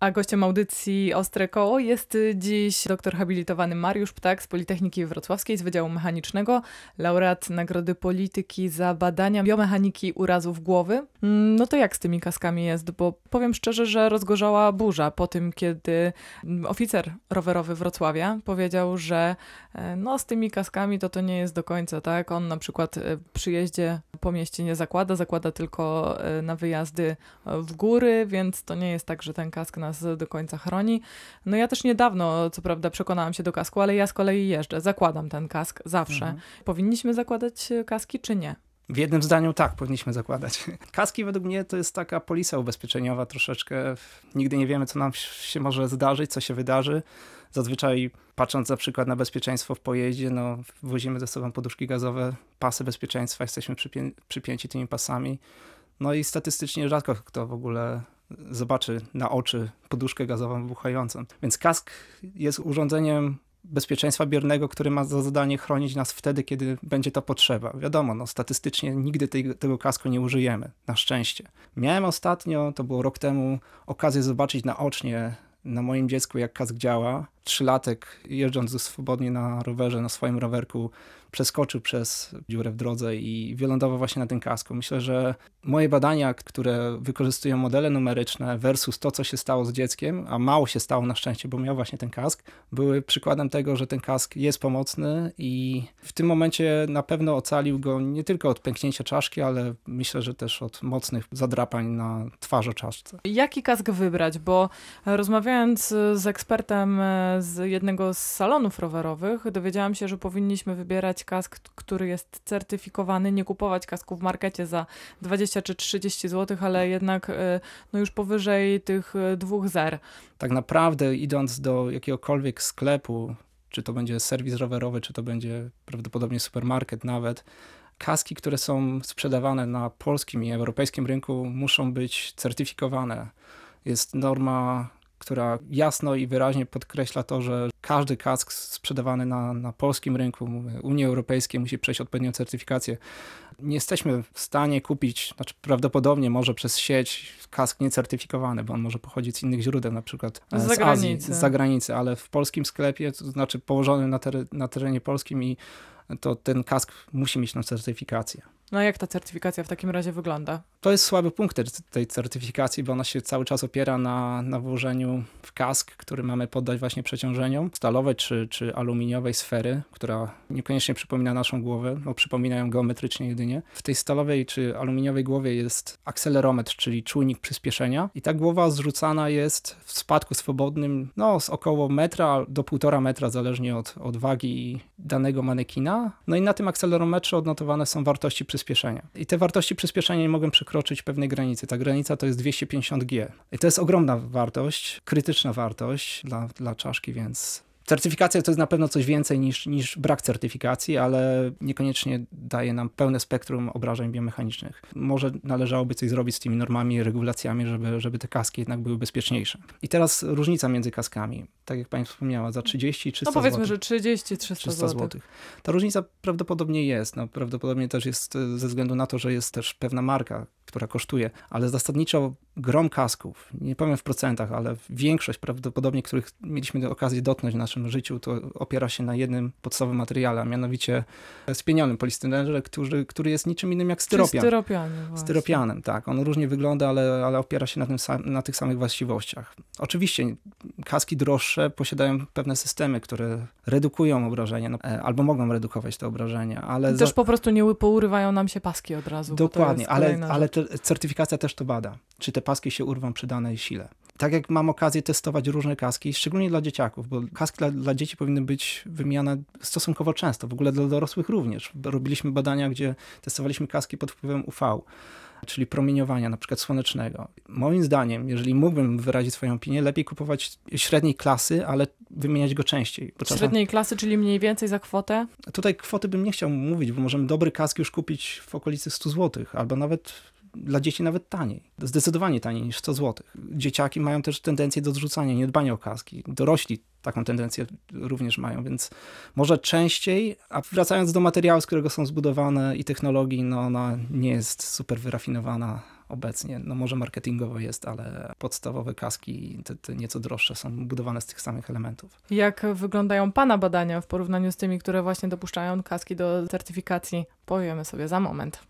A gościem audycji Ostre Koło jest dziś doktor habilitowany Mariusz Ptak z Politechniki Wrocławskiej z Wydziału Mechanicznego, laureat Nagrody Polityki za badania biomechaniki urazów głowy. No to jak z tymi kaskami jest? Bo powiem szczerze, że rozgorzała burza po tym, kiedy oficer rowerowy Wrocławia powiedział, że e, no z tymi kaskami to to nie jest do końca, tak? On na przykład e, przy jeździe po mieście nie zakłada, zakłada tylko e, na wyjazdy w góry, więc to nie jest tak, że ten kask nas do końca chroni. No ja też niedawno, co prawda, przekonałam się do kasku, ale ja z kolei jeżdżę, zakładam ten kask zawsze. Mhm. Powinniśmy zakładać kaski, czy nie? W jednym zdaniu tak, powinniśmy zakładać. Kaski według mnie to jest taka polisa ubezpieczeniowa troszeczkę. Nigdy nie wiemy, co nam się może zdarzyć, co się wydarzy. Zazwyczaj patrząc na przykład na bezpieczeństwo w pojeździe, no wozimy ze sobą poduszki gazowe, pasy bezpieczeństwa, jesteśmy przypię przypięci tymi pasami. No i statystycznie rzadko kto w ogóle zobaczy na oczy poduszkę gazową wybuchającą. Więc kask jest urządzeniem bezpieczeństwa biernego, który ma za zadanie chronić nas wtedy, kiedy będzie to potrzeba. Wiadomo, no, statystycznie nigdy tej, tego kasku nie użyjemy, na szczęście. Miałem ostatnio, to było rok temu, okazję zobaczyć naocznie na moim dziecku, jak kask działa. Trzylatek jeżdżąc swobodnie na rowerze, na swoim rowerku, przeskoczył przez dziurę w drodze i wylądował właśnie na tym kasku. Myślę, że moje badania, które wykorzystują modele numeryczne versus to, co się stało z dzieckiem, a mało się stało na szczęście, bo miał właśnie ten kask, były przykładem tego, że ten kask jest pomocny i w tym momencie na pewno ocalił go nie tylko od pęknięcia czaszki, ale myślę, że też od mocnych zadrapań na twarzy czaszce. Jaki kask wybrać? Bo rozmawiając z ekspertem z jednego z salonów rowerowych, dowiedziałam się, że powinniśmy wybierać kask, który jest certyfikowany, nie kupować kasku w markecie za 20 czy 30 zł, ale jednak e, no już powyżej tych e, dwóch zer. Tak naprawdę idąc do jakiegokolwiek sklepu, czy to będzie serwis rowerowy, czy to będzie prawdopodobnie supermarket nawet, kaski, które są sprzedawane na polskim i europejskim rynku muszą być certyfikowane. Jest norma która jasno i wyraźnie podkreśla to, że każdy kask sprzedawany na, na polskim rynku Unii Europejskiej musi przejść odpowiednią certyfikację. Nie jesteśmy w stanie kupić, znaczy prawdopodobnie może przez sieć kask niecertyfikowany, bo on może pochodzić z innych źródeł, na przykład z, z Azji, z zagranicy, ale w polskim sklepie, to znaczy położony na, ter na terenie polskim i to ten kask musi mieć tą certyfikację. No jak ta certyfikacja w takim razie wygląda? To jest słaby punkt tej certyfikacji, bo ona się cały czas opiera na, na włożeniu w kask, który mamy poddać właśnie przeciążeniom stalowej czy, czy aluminiowej sfery, która niekoniecznie przypomina naszą głowę, bo przypomina ją geometrycznie jedynie. W tej stalowej czy aluminiowej głowie jest akcelerometr, czyli czujnik przyspieszenia i ta głowa zrzucana jest w spadku swobodnym no, z około metra do półtora metra, zależnie od, od wagi danego manekina. No i na tym akcelerometrze odnotowane są wartości przyspieszenia. I te wartości przyspieszenia nie mogą przekroczyć pewnej granicy. Ta granica to jest 250G. I to jest ogromna wartość, krytyczna wartość dla, dla czaszki, więc Certyfikacja to jest na pewno coś więcej niż, niż brak certyfikacji, ale niekoniecznie daje nam pełne spektrum obrażeń biomechanicznych. Może należałoby coś zrobić z tymi normami i regulacjami, żeby, żeby te kaski jednak były bezpieczniejsze. I teraz różnica między kaskami. Tak jak pani wspomniała, za 30 i 300 No powiedzmy, zł. że 30, 300, 300 zł. Ta różnica prawdopodobnie jest. No, prawdopodobnie też jest e, ze względu na to, że jest też pewna marka, która kosztuje, ale zasadniczo grom kasków, nie powiem w procentach, ale większość prawdopodobnie, których mieliśmy okazję dotknąć w naszym życiu, to opiera się na jednym podstawowym materiale, a mianowicie spienionym polistyrenerze, który, który jest niczym innym jak styropian. Styropianem. Styropianem, tak. On różnie wygląda, ale, ale opiera się na, tym, na tych samych właściwościach. Oczywiście kaski droższe posiadają pewne systemy, które redukują obrażenia, no, e, albo mogą redukować te obrażenia, ale... Też za... po prostu nie pourywają nam się paski od razu. Dokładnie, ale, ale certyfikacja też to bada, czy te paski się urwą przy danej sile. Tak jak mam okazję testować różne kaski, szczególnie dla dzieciaków, bo kaski dla, dla dzieci powinny być wymieniane stosunkowo często, w ogóle dla dorosłych również. Robiliśmy badania, gdzie testowaliśmy kaski pod wpływem UV czyli promieniowania, na przykład słonecznego. Moim zdaniem, jeżeli mógłbym wyrazić swoją opinię, lepiej kupować średniej klasy, ale wymieniać go częściej. Średniej klasy, czyli mniej więcej za kwotę? Tutaj kwoty bym nie chciał mówić, bo możemy dobry kask już kupić w okolicy 100 zł, albo nawet dla dzieci nawet taniej. Zdecydowanie taniej niż 100 zł. Dzieciaki mają też tendencję do zrzucania, niedbania o kaski. Dorośli taką tendencję również mają, więc może częściej, a wracając do materiału, z którego są zbudowane i technologii, no ona nie jest super wyrafinowana obecnie. No może marketingowo jest, ale podstawowe kaski, te, te nieco droższe, są budowane z tych samych elementów. Jak wyglądają Pana badania w porównaniu z tymi, które właśnie dopuszczają kaski do certyfikacji? Powiemy sobie za moment.